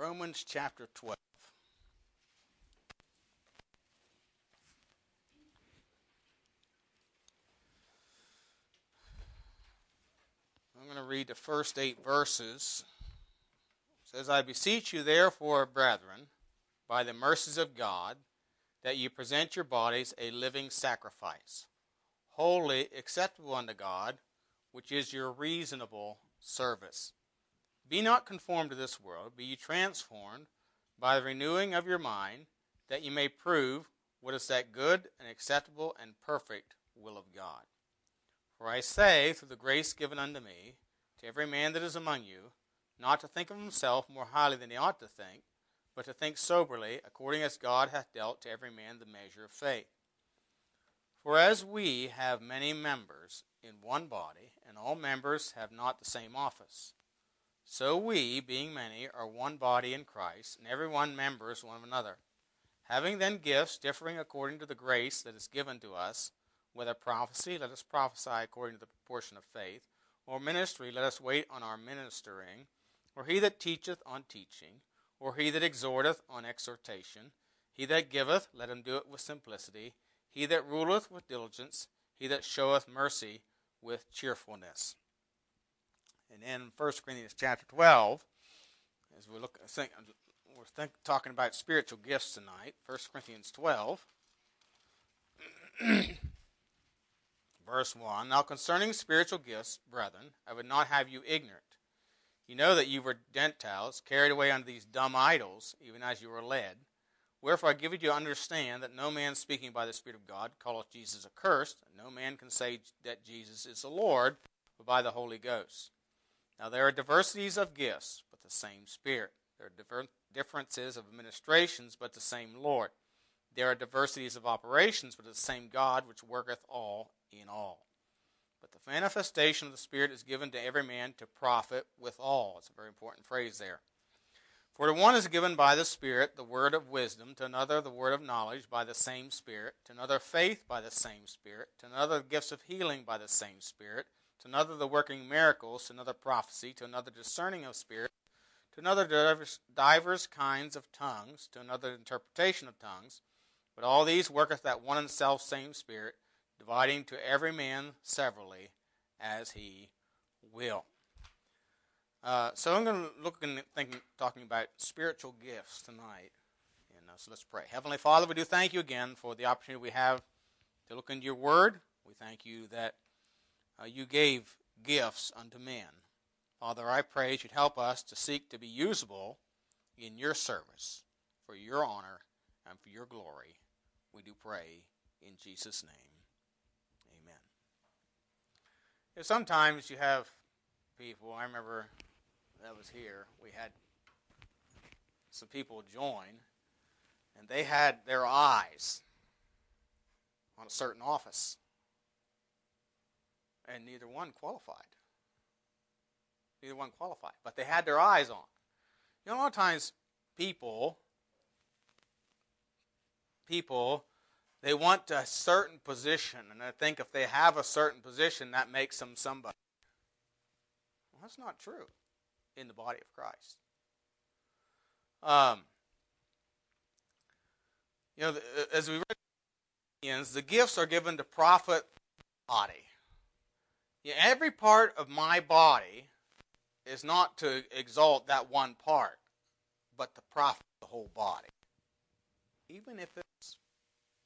Romans chapter 12. I'm going to read the first eight verses. It says, I beseech you, therefore, brethren, by the mercies of God, that you present your bodies a living sacrifice, holy, acceptable unto God, which is your reasonable service. Be not conformed to this world, be ye transformed by the renewing of your mind, that you may prove what is that good and acceptable and perfect will of God. For I say, through the grace given unto me, to every man that is among you, not to think of himself more highly than he ought to think, but to think soberly, according as God hath dealt to every man the measure of faith. For as we have many members in one body, and all members have not the same office, so we, being many, are one body in Christ, and every one members one of another. Having then gifts differing according to the grace that is given to us, whether prophecy, let us prophesy according to the proportion of faith, or ministry, let us wait on our ministering, or he that teacheth on teaching, or he that exhorteth on exhortation, he that giveth, let him do it with simplicity, he that ruleth with diligence, he that showeth mercy with cheerfulness. And in 1 Corinthians chapter 12, as we look, think, we're think, talking about spiritual gifts tonight. 1 Corinthians 12, verse 1. Now concerning spiritual gifts, brethren, I would not have you ignorant. You know that you were Gentiles, carried away unto these dumb idols, even as you were led. Wherefore I give you to understand that no man speaking by the Spirit of God calleth Jesus accursed, and no man can say that Jesus is the Lord, but by the Holy Ghost. Now there are diversities of gifts, but the same Spirit. There are differences of administrations, but the same Lord. There are diversities of operations, but the same God which worketh all in all. But the manifestation of the Spirit is given to every man to profit withal. It's a very important phrase there. For to one is given by the Spirit the word of wisdom, to another the word of knowledge by the same Spirit, to another faith by the same Spirit, to another gifts of healing by the same Spirit to another the working miracles, to another prophecy, to another discerning of spirits, to another divers, kinds of tongues, to another interpretation of tongues. But all these worketh that one and self same Spirit, dividing to every man severally as he will. Uh, so I'm going to look and think, talking about spiritual gifts tonight. And uh, so let's pray. Heavenly Father, we do thank you again for the opportunity we have to look into your word. We thank you that uh, you gave gifts unto men. Father, I pray you'd help us to seek to be usable in your service for your honor and for your glory. We do pray in Jesus' name. Amen. You know, sometimes you have people, I remember that was here, we had some people join, and they had their eyes on a certain office and neither one qualified. Neither one qualified, but they had their eyes on. You know, a lot of times people, people, they want a certain position, and they think if they have a certain position, that makes them somebody. Well, that's not true in the body of Christ. Um, you know, as we read, in the gifts are given to profit body. Yeah, every part of my body is not to exalt that one part, but to profit the whole body, even if it's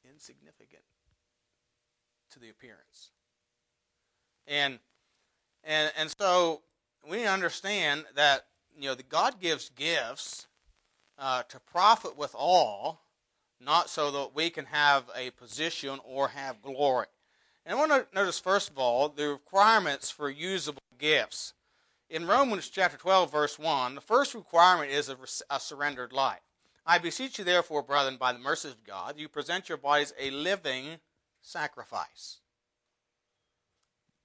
insignificant to the appearance. And and and so we understand that you know that God gives gifts uh, to profit with all, not so that we can have a position or have glory. And I want to notice, first of all, the requirements for usable gifts. In Romans chapter 12, verse 1, the first requirement is a, a surrendered life. I beseech you, therefore, brethren, by the mercies of God, you present your bodies a living sacrifice,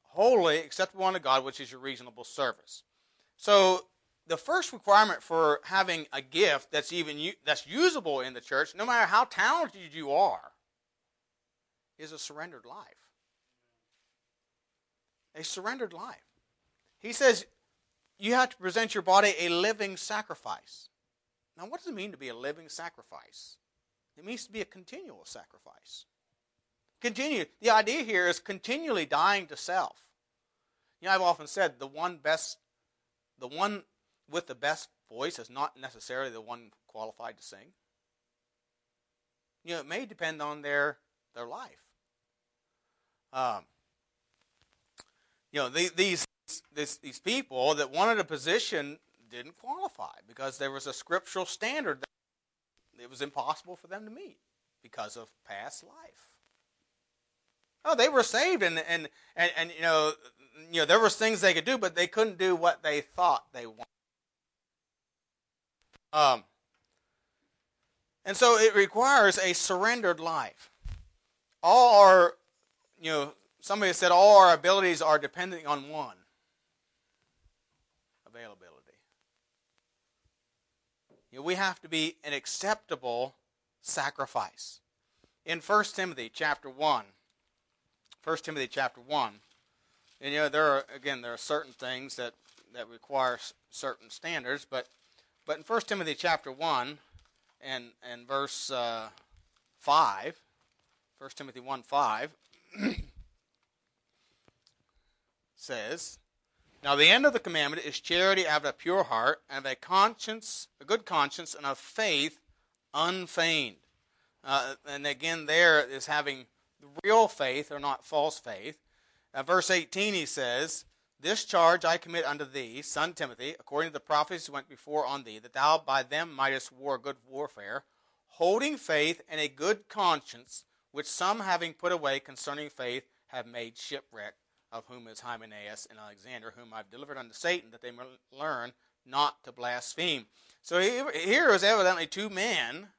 holy, acceptable unto God, which is your reasonable service. So, the first requirement for having a gift that's even that's usable in the church, no matter how talented you are, is a surrendered life a surrendered life. He says you have to present your body a living sacrifice. Now, what does it mean to be a living sacrifice? It means to be a continual sacrifice. Continue. The idea here is continually dying to self. You know, I've often said the one best, the one with the best voice is not necessarily the one qualified to sing. You know, it may depend on their their life. Um, you know, the, these these people that wanted a position didn't qualify because there was a scriptural standard that it was impossible for them to meet because of past life. Oh, they were saved, and and and, and you know, you know, there was things they could do, but they couldn't do what they thought they wanted. Um, and so it requires a surrendered life. All our, you know, somebody said all our abilities are dependent on one availability. You know, we have to be an acceptable sacrifice. In 1 Timothy chapter 1, 1 Timothy chapter 1, and you know, there are, again, there are certain things that, that require certain standards, but, but in 1 Timothy chapter 1 and, and verse uh, 5, 1 Timothy 1 5, says, Now the end of the commandment is charity out of a pure heart, and a conscience, a good conscience, and of faith unfeigned. Uh, and again, there is having real faith or not false faith. Uh, verse 18, he says, This charge I commit unto thee, son Timothy, according to the prophets who went before on thee, that thou by them mightest war good warfare, holding faith and a good conscience, which some having put away concerning faith have made shipwreck, of whom is Hymenaeus and Alexander, whom I've delivered unto Satan, that they may learn not to blaspheme. So here is evidently two men,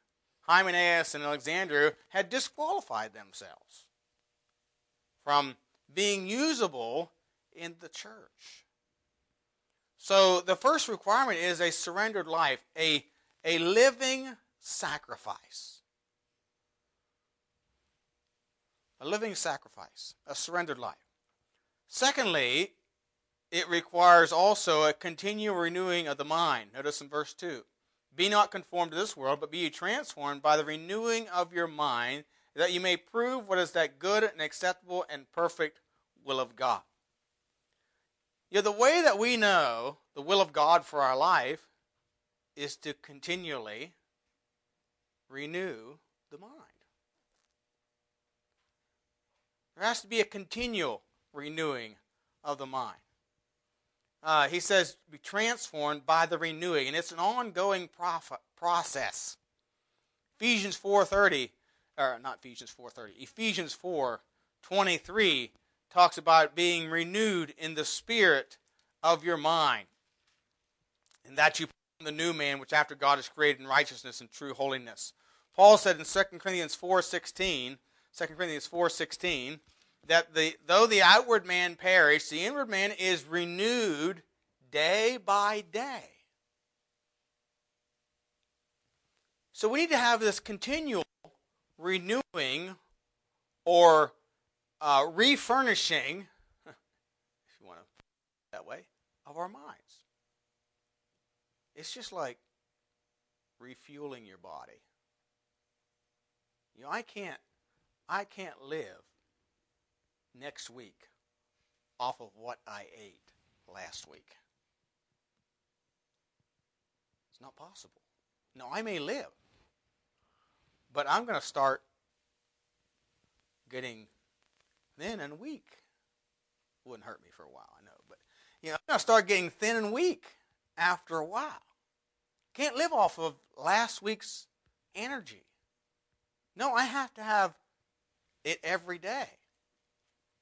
Hymenaeus and Alexander, had disqualified themselves from being usable in the church. So the first requirement is a surrendered life, a, a living sacrifice. A living sacrifice, a surrendered life. Secondly, it requires also a continual renewing of the mind. Notice in verse 2 Be not conformed to this world, but be ye transformed by the renewing of your mind, that you may prove what is that good and acceptable and perfect will of God. You know, the way that we know the will of God for our life is to continually renew the mind. There has to be a continual renewing of the mind. Uh, he says, be transformed by the renewing, and it's an ongoing prof- process. Ephesians 4.30, or not Ephesians 4.30, Ephesians 4.23 talks about being renewed in the spirit of your mind. And that you the new man, which after God is created in righteousness and true holiness. Paul said in 2 Corinthians 4.16, 2 Corinthians 4.16, that the, though the outward man perish, the inward man is renewed day by day. So we need to have this continual renewing or uh, refurnishing, if you want to put it that way, of our minds. It's just like refueling your body. You know, I can't, I can't live next week off of what I ate last week. It's not possible. No, I may live, but I'm going to start getting thin and weak. Wouldn't hurt me for a while, I know, but you know, I'm going to start getting thin and weak after a while. Can't live off of last week's energy. No, I have to have it every day.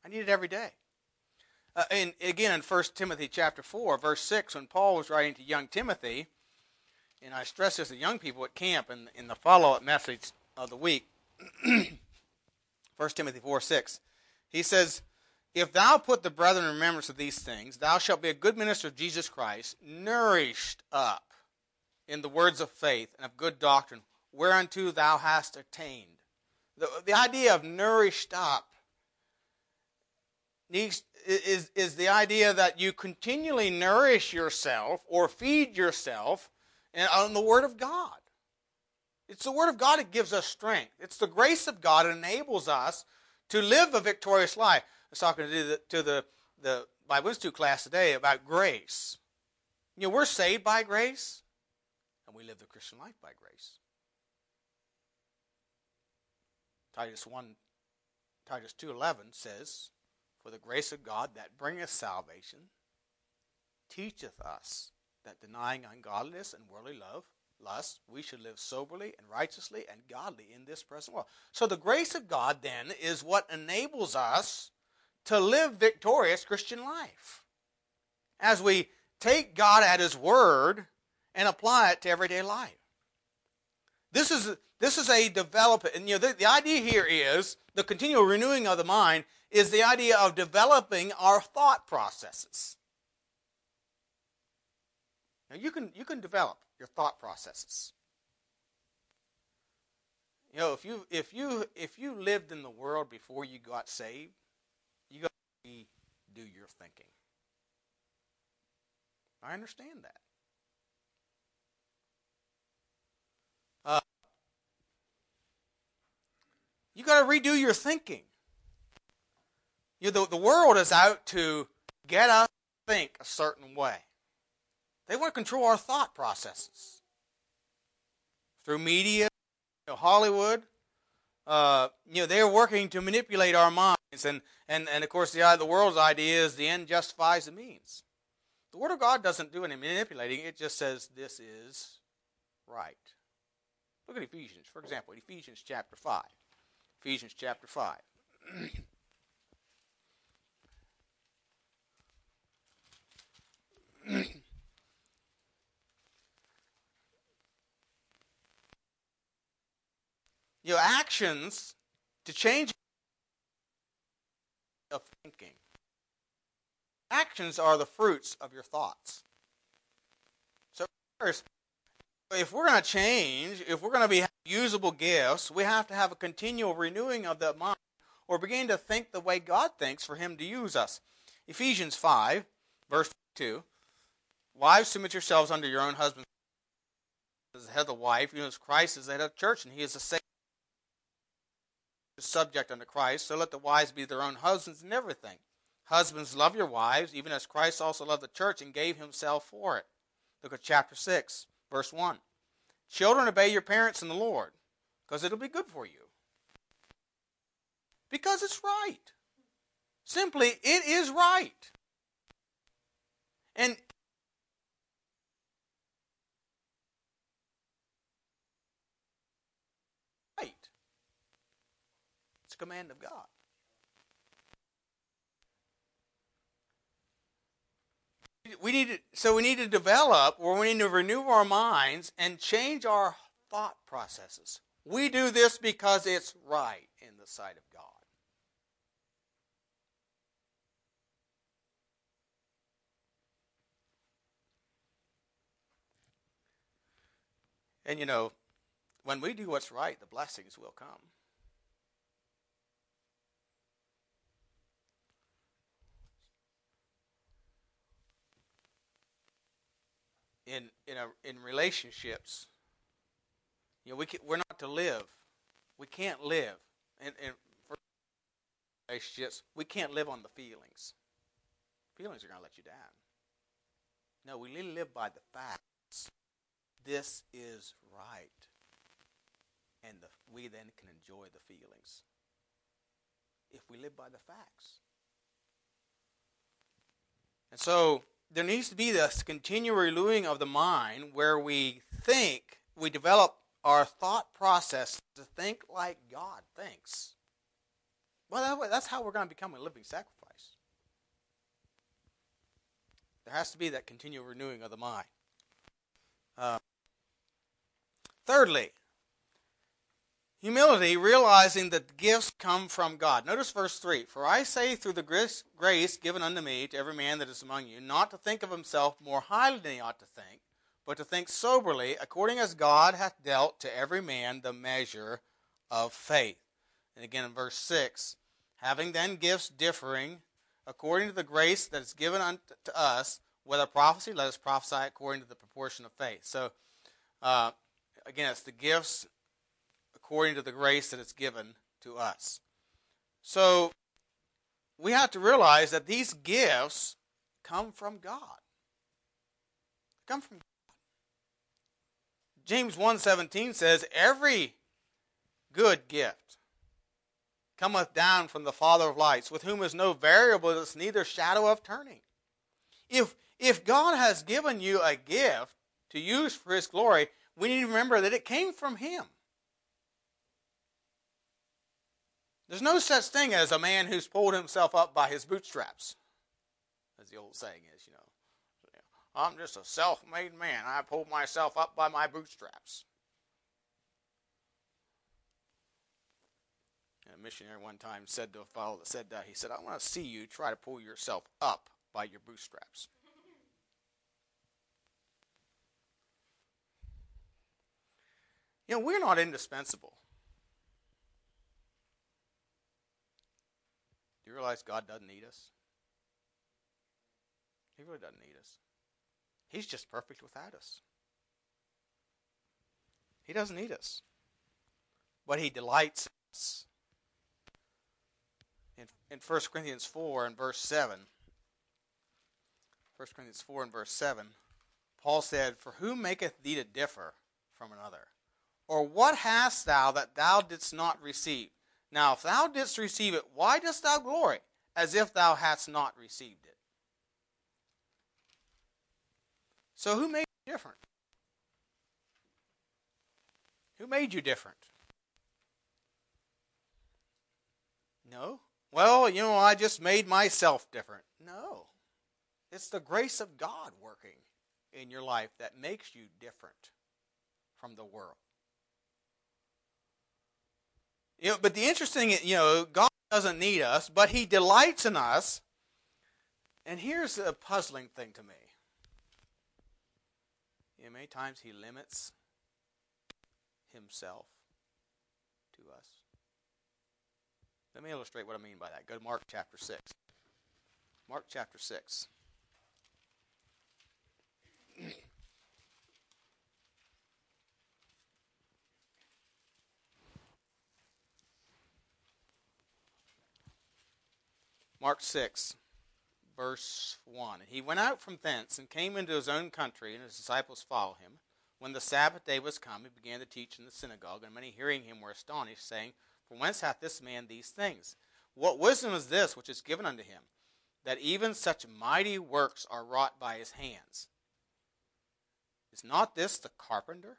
I need it every day. Uh, and again, in 1 Timothy chapter 4, verse 6, when Paul was writing to young Timothy, and I stress this to young people at camp in, in the follow-up message of the week, 1 Timothy 4, 6, he says, If thou put the brethren in remembrance of these things, thou shalt be a good minister of Jesus Christ, nourished up in the words of faith and of good doctrine, whereunto thou hast attained. The, the idea of nourished up needs, is, is the idea that you continually nourish yourself or feed yourself on the Word of God. It's the Word of God that gives us strength. It's the grace of God that enables us to live a victorious life. I was talking to the, to the, the Bible Institute class today about grace. You know, we're saved by grace, and we live the Christian life by grace. Titus 1, Titus 2.11 says, For the grace of God that bringeth salvation teacheth us that denying ungodliness and worldly love, lust, we should live soberly and righteously and godly in this present world. So the grace of God then is what enables us to live victorious Christian life. As we take God at His word and apply it to everyday life. This is this is a development, and you know the, the idea here is the continual renewing of the mind is the idea of developing our thought processes. Now you can you can develop your thought processes. You know, if you if you if you lived in the world before you got saved, you got to do your thinking. I understand that. You got to redo your thinking. You know, the, the world is out to get us to think a certain way. They want to control our thought processes through media, you know, Hollywood. Uh, you know, they're working to manipulate our minds, and and and of course, the the world's idea is the end justifies the means. The Word of God doesn't do any manipulating; it just says this is right. Look at Ephesians, for example, Ephesians chapter five. Ephesians chapter five. your actions to change of thinking. Actions are the fruits of your thoughts. So first, if we're going to change, if we're going to be usable gifts, we have to have a continual renewing of the mind or begin to think the way God thinks for him to use us. Ephesians 5, verse 2. Wives, submit yourselves under your own husbands as the head of the wife, know, as Christ is the head of the church, and he is the Savior subject unto Christ, so let the wives be their own husbands in everything. Husbands, love your wives, even as Christ also loved the church and gave himself for it. Look at chapter 6, verse 1. Children, obey your parents in the Lord, because it'll be good for you. Because it's right. Simply, it is right. And right. It's a command of God. We need to, so we need to develop or we need to renew our minds and change our thought processes. We do this because it's right in the sight of God. And you know, when we do what's right, the blessings will come. In in a, in relationships. You know, we can, we're not to live. We can't live in, in relationships. We can't live on the feelings. Feelings are going to let you down. No, we live by the facts. This is right, and the, we then can enjoy the feelings if we live by the facts. And so there needs to be this continual renewing of the mind where we think, we develop our thought process to think like God thinks. Well, that's how we're going to become a living sacrifice. There has to be that continual renewing of the mind. Uh, thirdly, Humility, realizing that gifts come from God. Notice verse 3 For I say, through the grace, given unto me to every man that is among you, not to think of himself more highly than he ought to think, but to think soberly, according as God hath dealt to every man the measure of faith. And again in verse 6 Having then gifts differing according to the grace that is given unto us, whether prophecy, let us prophesy according to the proportion of faith. So Uh, again, it's the gifts according to the grace that is given to us. So we have to realize that these gifts come from God. Come from God. James 1:17 says, "Every good gift cometh down from the Father of lights, with whom is no variableness, neither shadow of turning." If if God has given you a gift to use for his glory, we need to remember that it came from him. There's no such thing as a man who's pulled himself up by his bootstraps, as the old saying is, you know. I'm just a self made man. I pulled myself up by my bootstraps. And a missionary one time said to a fellow that said that, he said, I want to see you try to pull yourself up by your bootstraps. You know, we're not indispensable. Do you realize God doesn't need us? He really doesn't need us. He's just perfect without us. He doesn't need us. But He delights in us. In, in 1 Corinthians 4 and verse 7, 1 Corinthians 4 and verse 7, Paul said, For who maketh thee to differ from another? Or what hast thou that thou didst not receive? Now, if thou didst receive it, why dost thou glory, as if thou hadst not received it? So, who made you different? Who made you different? No. Well, you know, I just made myself different. No. It's the grace of God working in your life that makes you different from the world. You know, but the interesting, you know, God doesn't need us, but He delights in us. And here's a puzzling thing to me. You know, many times He limits Himself to us. Let me illustrate what I mean by that. Go to Mark chapter 6. Mark chapter 6. Mark 6, verse 1. And he went out from thence and came into his own country, and his disciples followed him. When the Sabbath day was come, he began to teach in the synagogue, and many hearing him were astonished, saying, From whence hath this man these things? What wisdom is this which is given unto him, that even such mighty works are wrought by his hands? Is not this the carpenter,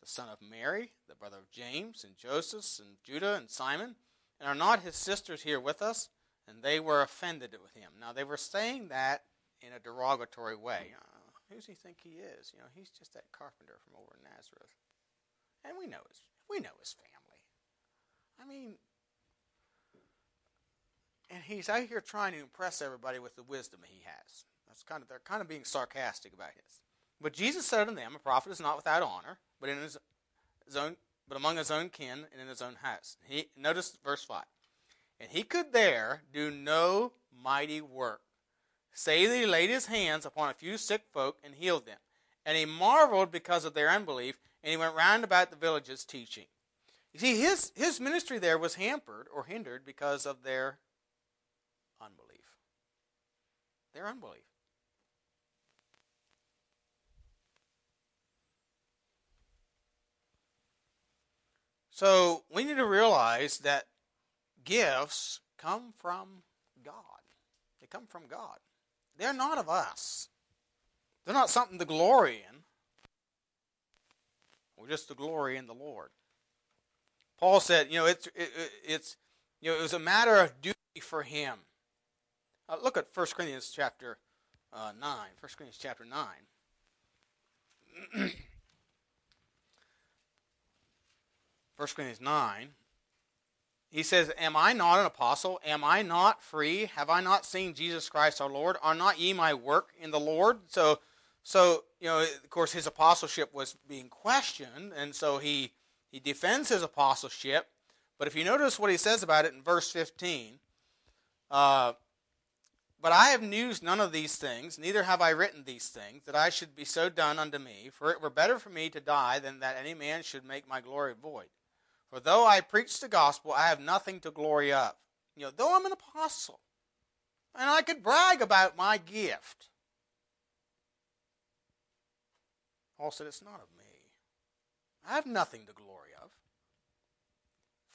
the son of Mary, the brother of James, and Joseph, and Judah, and Simon? And are not his sisters here with us? And they were offended with him. Now they were saying that in a derogatory way. Uh, who does he think he is? You know, he's just that carpenter from over in Nazareth, and we know his we know his family. I mean, and he's out here trying to impress everybody with the wisdom he has. That's kind of they're kind of being sarcastic about his. But Jesus said unto them, A prophet is not without honor, but in his, his own but among his own kin and in his own house. He notice verse five. And he could there do no mighty work, save that he laid his hands upon a few sick folk and healed them. And he marveled because of their unbelief, and he went round about the villages teaching. You see, his, his ministry there was hampered or hindered because of their unbelief. Their unbelief. So we need to realize that gifts come from God. They come from God. They're not of us. They're not something to glory in. We're just to glory in the Lord. Paul said, you know, it's, it, it's, you know, it was a matter of duty for him. Uh, look at 1 Corinthians chapter uh, 9. 1 Corinthians chapter 9. 1 Corinthians 9 he says, Am I not an apostle? Am I not free? Have I not seen Jesus Christ our Lord? Are not ye my work in the Lord? So, so you know, of course, his apostleship was being questioned, and so he he defends his apostleship. But if you notice what he says about it in verse 15, uh, but I have news none of these things, neither have I written these things, that I should be so done unto me. For it were better for me to die than that any man should make my glory void. For though I preach the gospel, I have nothing to glory of. You know, though I'm an apostle, and I could brag about my gift. Paul said, It's not of me. I have nothing to glory of.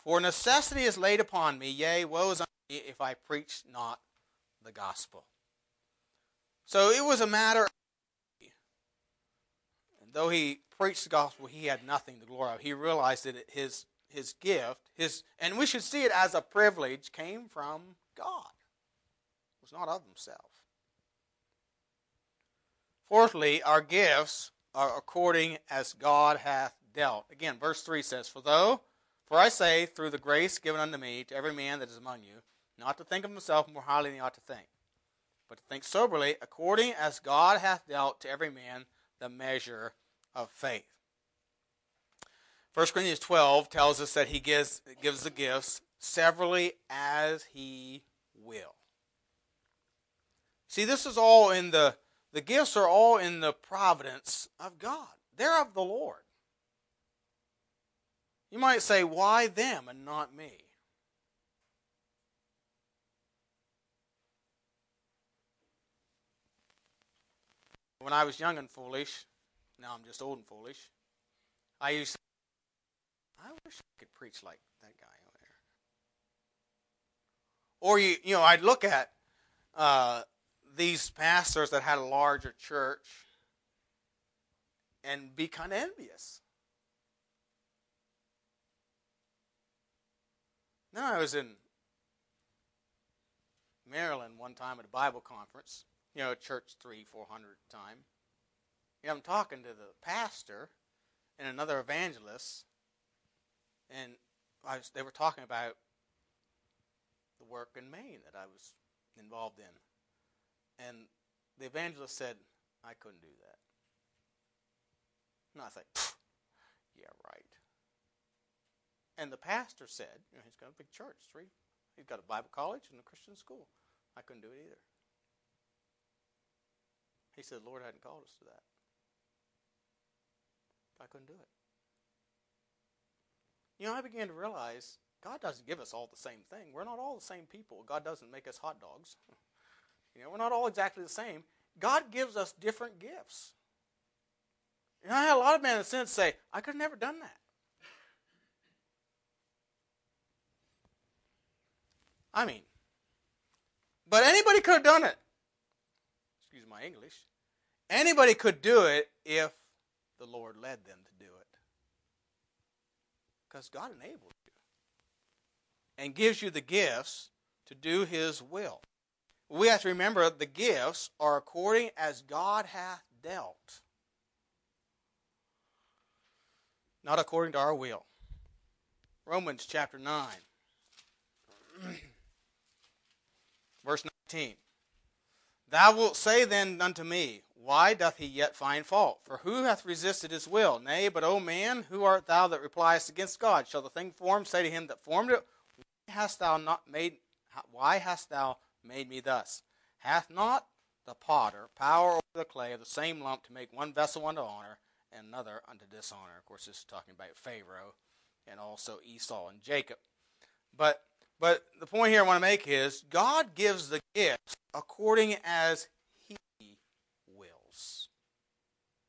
For necessity is laid upon me, yea, woe is unto me if I preach not the gospel. So it was a matter of, And though he preached the gospel, he had nothing to glory of. He realized that his his gift, his and we should see it as a privilege, came from God. It was not of himself. Fourthly, our gifts are according as God hath dealt. Again, verse 3 says, For though, for I say, through the grace given unto me, to every man that is among you, not to think of himself more highly than he ought to think, but to think soberly, according as God hath dealt to every man the measure of faith. 1 Corinthians 12 tells us that he gives, gives the gifts severally as he will. See, this is all in the, the gifts are all in the providence of God. They're of the Lord. You might say, why them and not me? When I was young and foolish, now I'm just old and foolish, I used to I wish I could preach like that guy over there. Or you, you know, I'd look at uh, these pastors that had a larger church and be kind of envious. Then I was in Maryland one time at a Bible conference, you know, church three, four hundred time. You know, I'm talking to the pastor and another evangelist, and was, they were talking about the work in Maine that I was involved in. And the evangelist said, I couldn't do that. And I thought, yeah, right. And the pastor said, you know, he's got a big church, three. He's got a Bible college and a Christian school. I couldn't do it either. He said, the Lord hadn't called us to that. I couldn't do it. You know, I began to realize God doesn't give us all the same thing. We're not all the same people. God doesn't make us hot dogs. You know, we're not all exactly the same. God gives us different gifts. And I had a lot of men in a sense say, I could have never done that. I mean, but anybody could have done it. Excuse my English. Anybody could do it if the Lord led them to. Because God enables you and gives you the gifts to do His will. We have to remember the gifts are according as God hath dealt, not according to our will. Romans chapter 9, verse 19. Thou wilt say then unto me, why doth he yet find fault? For who hath resisted his will? Nay, but, O man, who art thou that repliest against God? Shall the thing formed say to him that formed it, Why hast thou not made? Why hast thou made me thus? Hath not the potter power over the clay of the same lump to make one vessel unto honor and another unto dishonor? Of course, this is talking about Pharaoh and also Esau and Jacob. But but the point here I want to make is God gives the gifts according as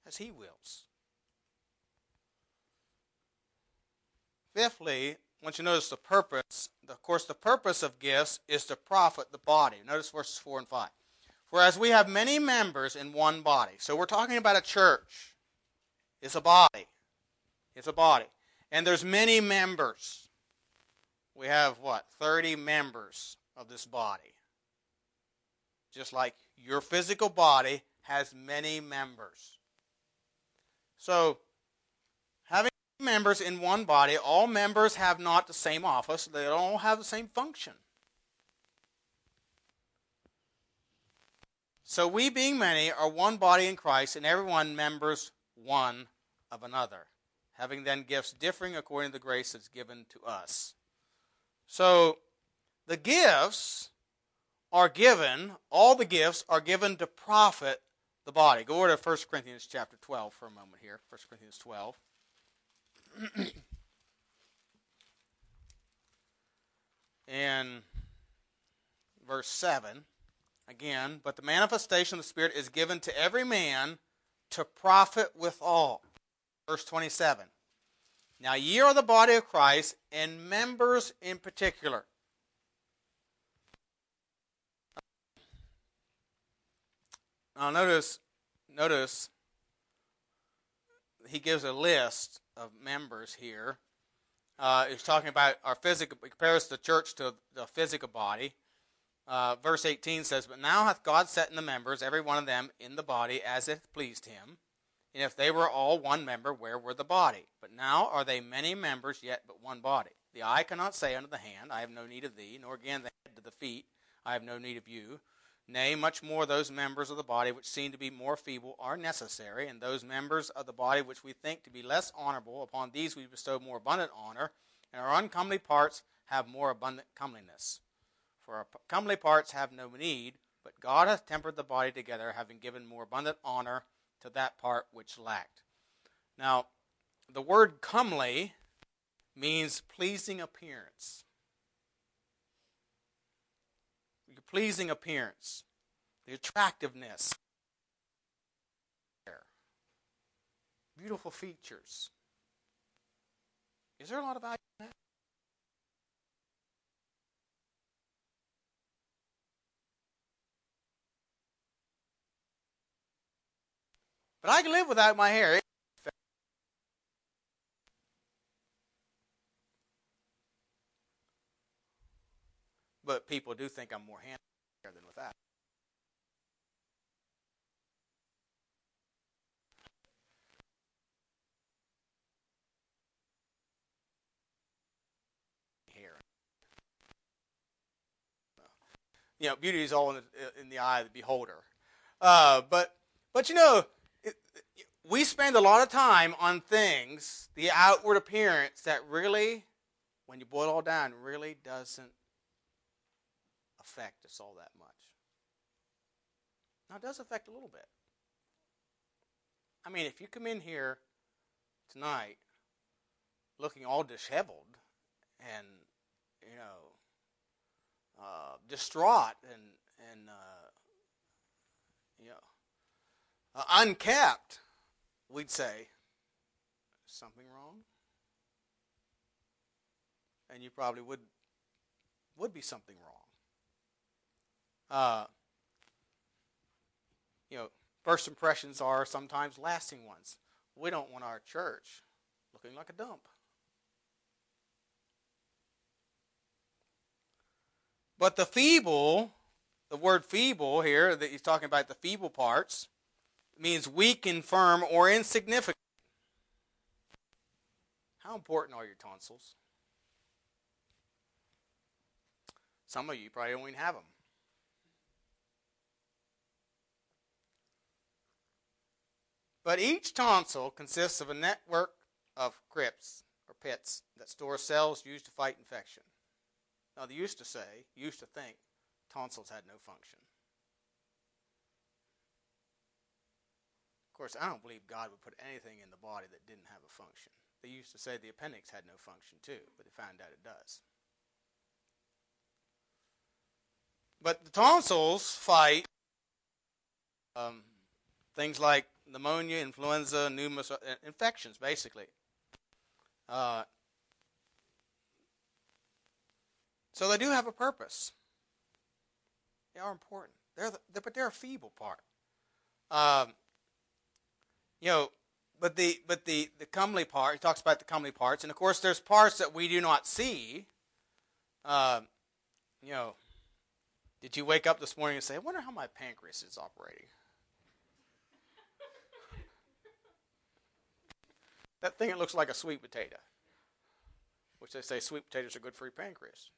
as He wills. Fifthly, once you notice the purpose. Of course, the purpose of gifts is to profit the body. Notice verses 4 and 5. Whereas we have many members in one body. So we're talking about a church. It's a body. It's a body. And there's many members. We have what? 30 members of this body. Just like your physical body has many members. So, having members in one body, all members have not the same office, they don't all have the same function. So, we being many are one body in Christ, and everyone members one of another, having then gifts differing according to the grace that's given to us. So, the gifts are given, all the gifts are given to profit the body. Go over to 1 Corinthians chapter 12 for a moment here. 1 Corinthians 12. and verse 7 again, but the manifestation of the Spirit is given to every man to profit withal. Verse 27. Now ye are the body of Christ, and members in particular. Now notice, notice he gives a list of members here. Uh, he's talking about our physical, he compares the church to the physical body. Uh, verse 18 says, But now hath God set in the members, every one of them, in the body as it pleased him. And if they were all one member, where were the body? But now are they many members, yet but one body. The eye cannot say unto the hand, I have no need of thee, nor again the head to the feet, I have no need of you. Nay, much more those members of the body which seem to be more feeble are necessary, and those members of the body which we think to be less honorable, upon these we bestow more abundant honor, and our uncomely parts have more abundant comeliness. For our comely parts have no need, but God hath tempered the body together, having given more abundant honor to that part which lacked. Now, the word comely means pleasing appearance. Your pleasing appearance, the attractiveness, beautiful features. Is there a lot of value in that? But I can live without my hair. But people do think I'm more handsome than with that. Hair. You know, beauty is all in the, in the eye of the beholder. Uh, but, but you know, we spend a lot of time on things, the outward appearance, that really, when you boil it all down, really doesn't affect us all that much. Now, it does affect a little bit. I mean, if you come in here tonight looking all disheveled and, you know, uh, distraught and, and uh, you know, uh, unkept, we'd say, something wrong? And you probably would would be something wrong. Uh, you know, first impressions are sometimes lasting ones. We don't want our church looking like a dump. But the feeble, the word feeble here, that he's talking about the feeble parts, means weak, infirm, or insignificant. How important are your tonsils? Some of you probably don't even have them. But each tonsil consists of a network of crypts or pits that store cells used to fight infection. Now, they used to say, used to think, tonsils had no function. Of course, I don't believe God would put anything in the body that didn't have a function. They used to say the appendix had no function too, but they found out it does. But the tonsils fight um, things like pneumonia, influenza, pneumonia, uh, infections, basically. Uh, so they do have a purpose. They are important. They're, the, they're but they're a feeble part. Um, you know, but the but the the comely part. He talks about the comely parts, and of course, there's parts that we do not see. Uh, you know, did you wake up this morning and say, "I wonder how my pancreas is operating"? That thing looks like a sweet potato, which they say sweet potatoes are good for your pancreas.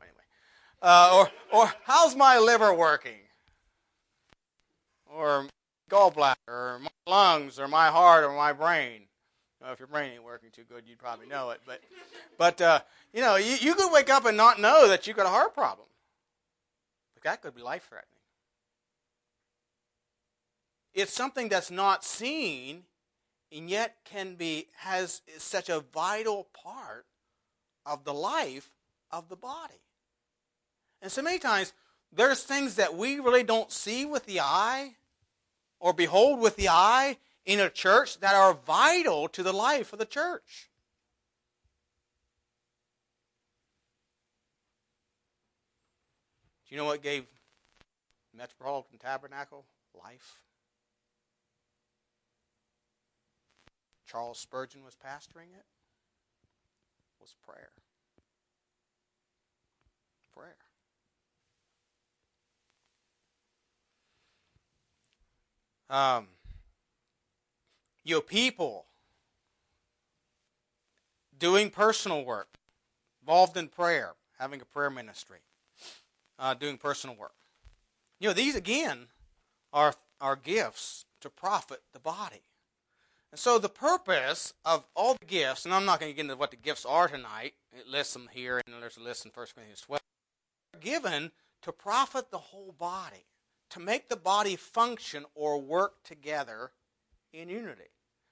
Anyway, uh, or or how's my liver working? Or gallbladder or my lungs or my heart or my brain. Well, if your brain ain't working too good, you'd probably know it. But, but uh, you know, you, you could wake up and not know that you've got a heart problem. that could be life threatening. It's something that's not seen and yet can be has such a vital part of the life of the body. And so many times there's things that we really don't see with the eye or behold with the eye in a church that are vital to the life of the church. Do you know what gave Metropolitan Tabernacle life? Charles Spurgeon was pastoring it was prayer. Prayer. Um, your people doing personal work, involved in prayer, having a prayer ministry, uh, doing personal work. You know, these again are, are gifts to profit the body. And so the purpose of all the gifts, and I'm not going to get into what the gifts are tonight, it lists them here, and there's a list in 1 Corinthians 12, are given to profit the whole body, to make the body function or work together in unity.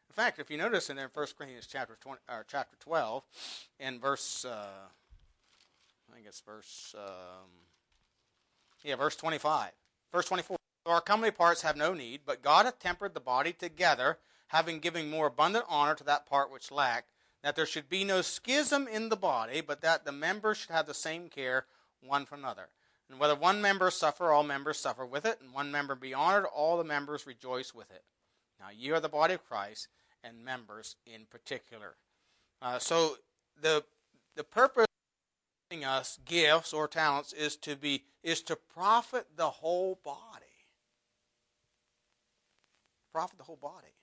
In fact, if you notice in there 1 Corinthians chapter, 20, or chapter 12, in verse, uh, I think it's verse, um, yeah, verse 25. Verse 24. Our comely parts have no need, but God hath tempered the body together having given more abundant honor to that part which lacked, that there should be no schism in the body, but that the members should have the same care one for another. And whether one member suffer, all members suffer with it, and one member be honored, all the members rejoice with it. Now ye are the body of Christ, and members in particular. Uh, so the the purpose of giving us gifts or talents is to be is to profit the whole body. Profit the whole body.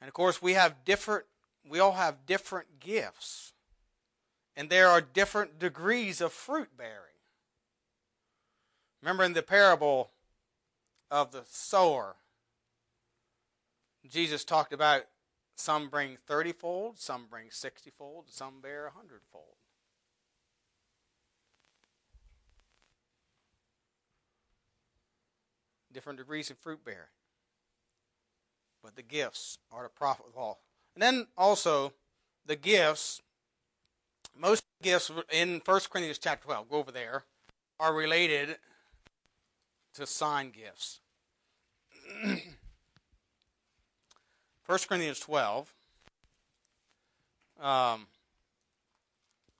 And of course, we have different, we all have different gifts. And there are different degrees of fruit bearing. Remember in the parable of the sower, Jesus talked about some bring 30 fold, some bring 60 fold, some bear 100 fold. Different degrees of fruit bearing but the gifts are to profit all. And then also the gifts, most gifts in 1 Corinthians chapter 12, go over there, are related to sign gifts. 1 Corinthians 12. Um,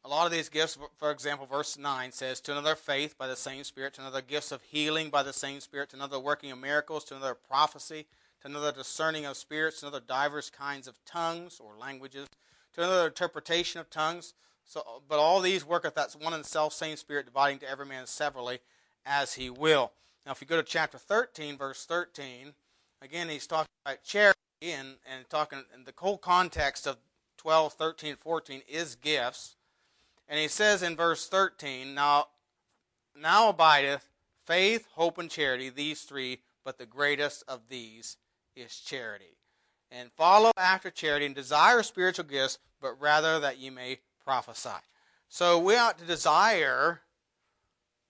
a lot of these gifts, for example, verse 9 says, To another faith by the same Spirit, to another gifts of healing by the same Spirit, to another working of miracles, to another prophecy, another discerning of spirits, another divers kinds of tongues or languages, to another interpretation of tongues. So, but all these worketh that one and self same Spirit, dividing to every man severally as he will. Now, if you go to chapter 13, verse 13, again, he's talking about charity and, and talking, and the whole context of 12, 13, 14 is gifts. And he says in verse 13, Now, now abideth faith, hope, and charity, these three, but the greatest of these is charity. And follow after charity and desire spiritual gifts, but rather that you may prophesy. So we ought to desire,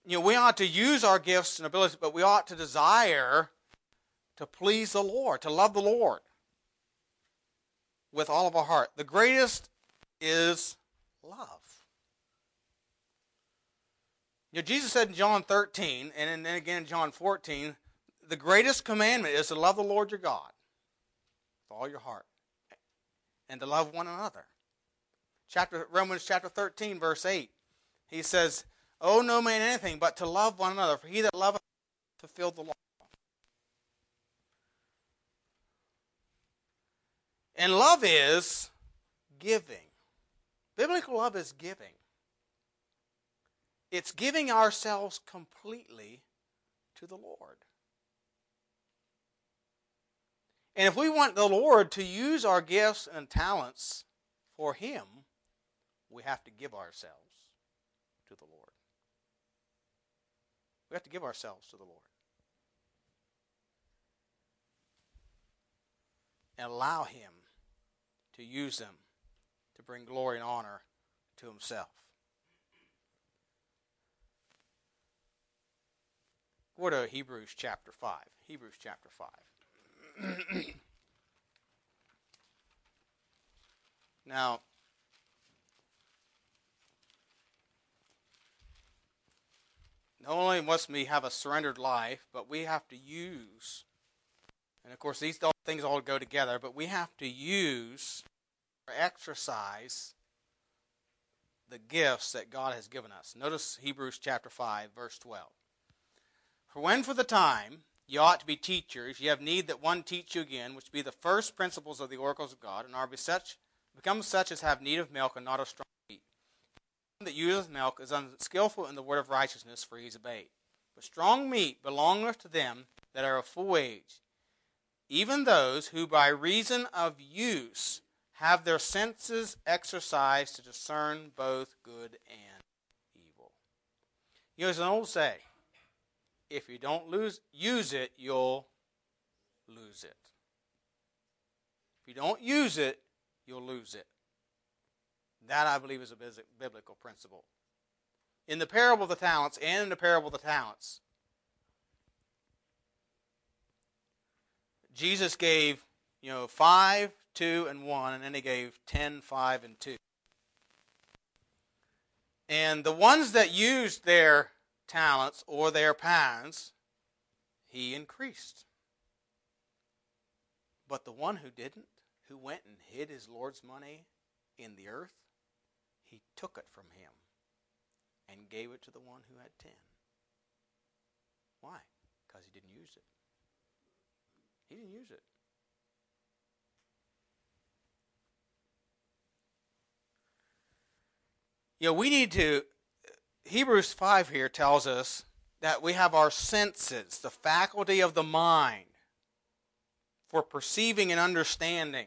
you know, we ought to use our gifts and abilities, but we ought to desire to please the Lord, to love the Lord with all of our heart. The greatest is love. You know, Jesus said in John 13, and then again in John 14, the greatest commandment is to love the Lord your God with all your heart and to love one another. Chapter Romans chapter 13 verse 8. He says, "Owe no man anything but to love one another, for he that loveth fulfill the law." And love is giving. Biblical love is giving. It's giving ourselves completely to the Lord. And if we want the Lord to use our gifts and talents for Him, we have to give ourselves to the Lord. We have to give ourselves to the Lord. And allow Him to use them to bring glory and honor to Himself. Go to Hebrews chapter 5. Hebrews chapter 5. now, not only must we have a surrendered life, but we have to use, and of course, these things all go together, but we have to use or exercise the gifts that God has given us. Notice Hebrews chapter 5, verse 12. For when for the time you ought to be teachers, you have need that one teach you again, which be the first principles of the oracles of God, and are be such, become such as have need of milk and not of strong meat. One that useth milk is unskillful in the word of righteousness, for he is a babe. But strong meat belongeth to them that are of full age, even those who by reason of use have their senses exercised to discern both good and evil. You know, there's an old say if you don't lose, use it, you'll lose it. If you don't use it, you'll lose it. That, I believe, is a biblical principle. In the parable of the talents and in the parable of the talents, Jesus gave, you know, five, two, and one, and then he gave ten, five, and two. And the ones that used their talents or their pounds, he increased. But the one who didn't, who went and hid his Lord's money in the earth, he took it from him and gave it to the one who had ten. Why? Because he didn't use it. He didn't use it. You know, we need to Hebrews 5 here tells us that we have our senses, the faculty of the mind for perceiving and understanding.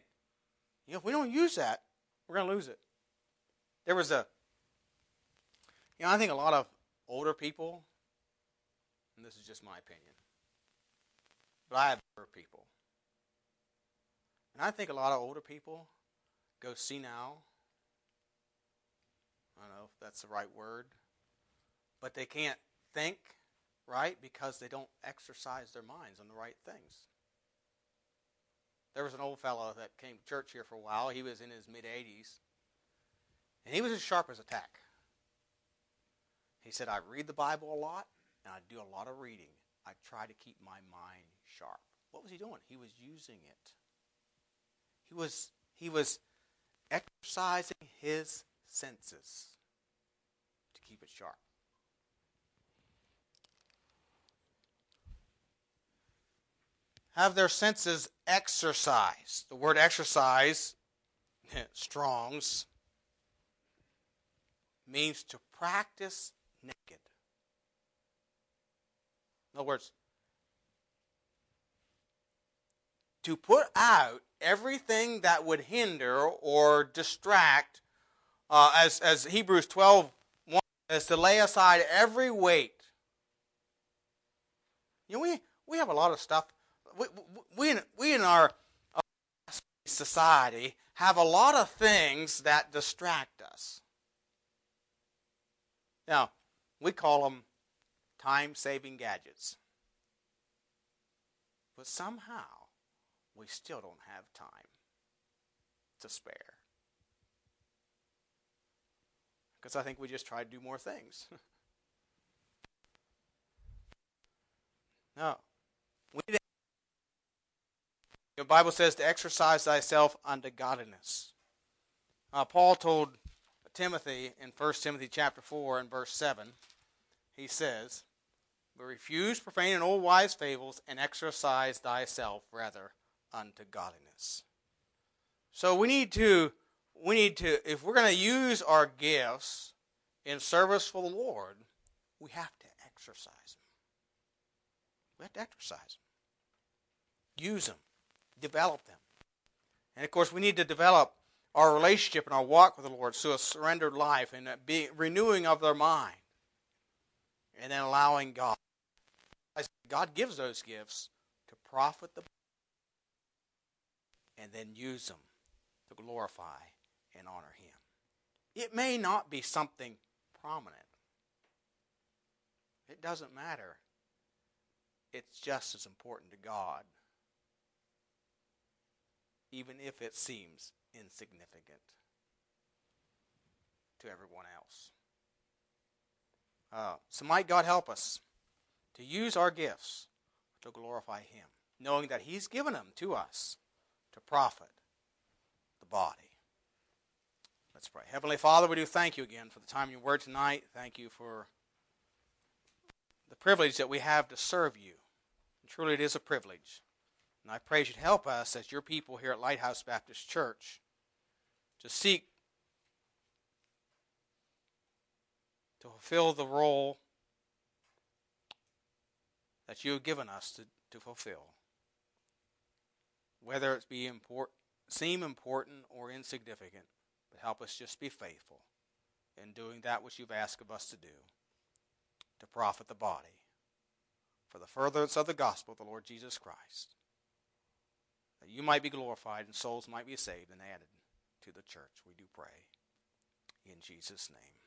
You know, if we don't use that, we're going to lose it. There was a, you know, I think a lot of older people, and this is just my opinion, but I have older people. And I think a lot of older people go senile. I don't know if that's the right word but they can't think right because they don't exercise their minds on the right things. There was an old fellow that came to church here for a while. He was in his mid 80s, and he was as sharp as a tack. He said, I read the Bible a lot, and I do a lot of reading. I try to keep my mind sharp. What was he doing? He was using it. He was he was exercising his senses to keep it sharp. Have their senses exercised. The word exercise, Strong's, means to practice naked. In other words, to put out everything that would hinder or distract, uh, as, as Hebrews 12 1 is to lay aside every weight. You know, we, we have a lot of stuff we, we, we in our society have a lot of things that distract us. Now, we call them time saving gadgets. But somehow, we still don't have time to spare. Because I think we just try to do more things. no. We the Bible says to exercise thyself unto godliness. Uh, Paul told Timothy in 1 Timothy chapter 4 and verse 7, he says, But refuse profane and old wise fables, and exercise thyself rather unto godliness. So we need to, we need to, if we're going to use our gifts in service for the Lord, we have to exercise them. We have to exercise them. Use them develop them. And of course, we need to develop our relationship and our walk with the Lord through a surrendered life and a be, renewing of their mind. And then allowing God. God gives those gifts to profit the and then use them to glorify and honor Him. It may not be something prominent. It doesn't matter. it's just as important to God, even if it seems insignificant to everyone else. Uh, so, might God help us to use our gifts to glorify Him, knowing that He's given them to us to profit the body. Let's pray. Heavenly Father, we do thank you again for the time you were tonight. Thank you for the privilege that we have to serve you. And truly, it is a privilege. And I pray you'd help us as your people here at Lighthouse Baptist Church to seek to fulfill the role that you have given us to, to fulfill. Whether it be important, seem important or insignificant, but help us just be faithful in doing that which you've asked of us to do to profit the body for the furtherance of the gospel of the Lord Jesus Christ, that you might be glorified and souls might be saved and added to the church. We do pray in Jesus' name.